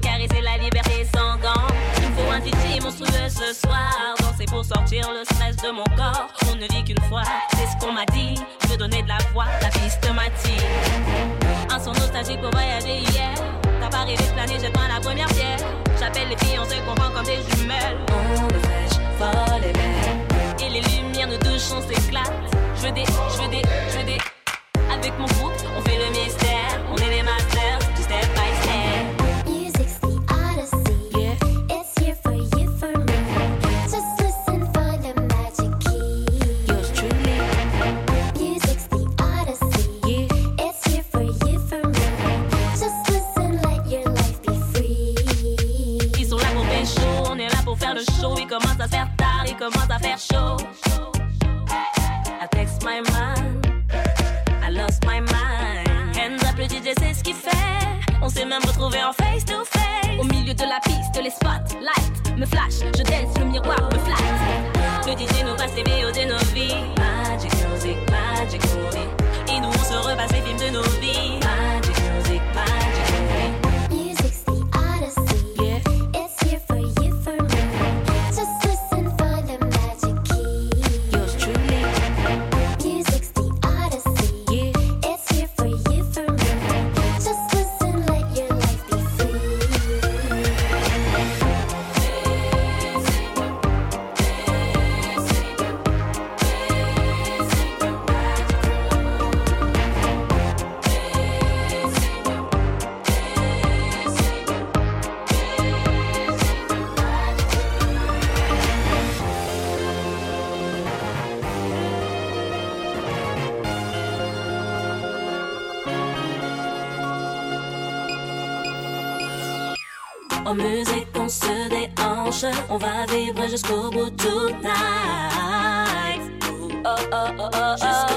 caresser la liberté sans gants. Il faut un DJ monstrueux ce soir. Danser pour sortir le stress de mon corps. On ne vit qu'une fois, c'est ce qu'on m'a dit. Je donner de la voix, la piste m'attire. Un son nostalgique pour voyager hier. T'as pas rêvé de planer, la première pierre. J'appelle les filles, on se comprend comme des jumelles. On fraîche, folle et belle. Et les lumières nous touchent, on s'éclate. Je veux des, je veux des, je veux des. Avec mon groupe, on fait le mystère. Commence à faire tard, il commence à faire chaud. I text my mind, I lost my mind. Hands up, le DJ sait ce qu'il fait. On s'est même retrouvé en face to face. Au milieu de la piste, les spotlights me flash. Je dance, le miroir me flatte. Le DJ nous passe les VO de nos En musique, on se déhanche. On va vivre jusqu'au bout tonight. Oh, oh, oh, oh, oh.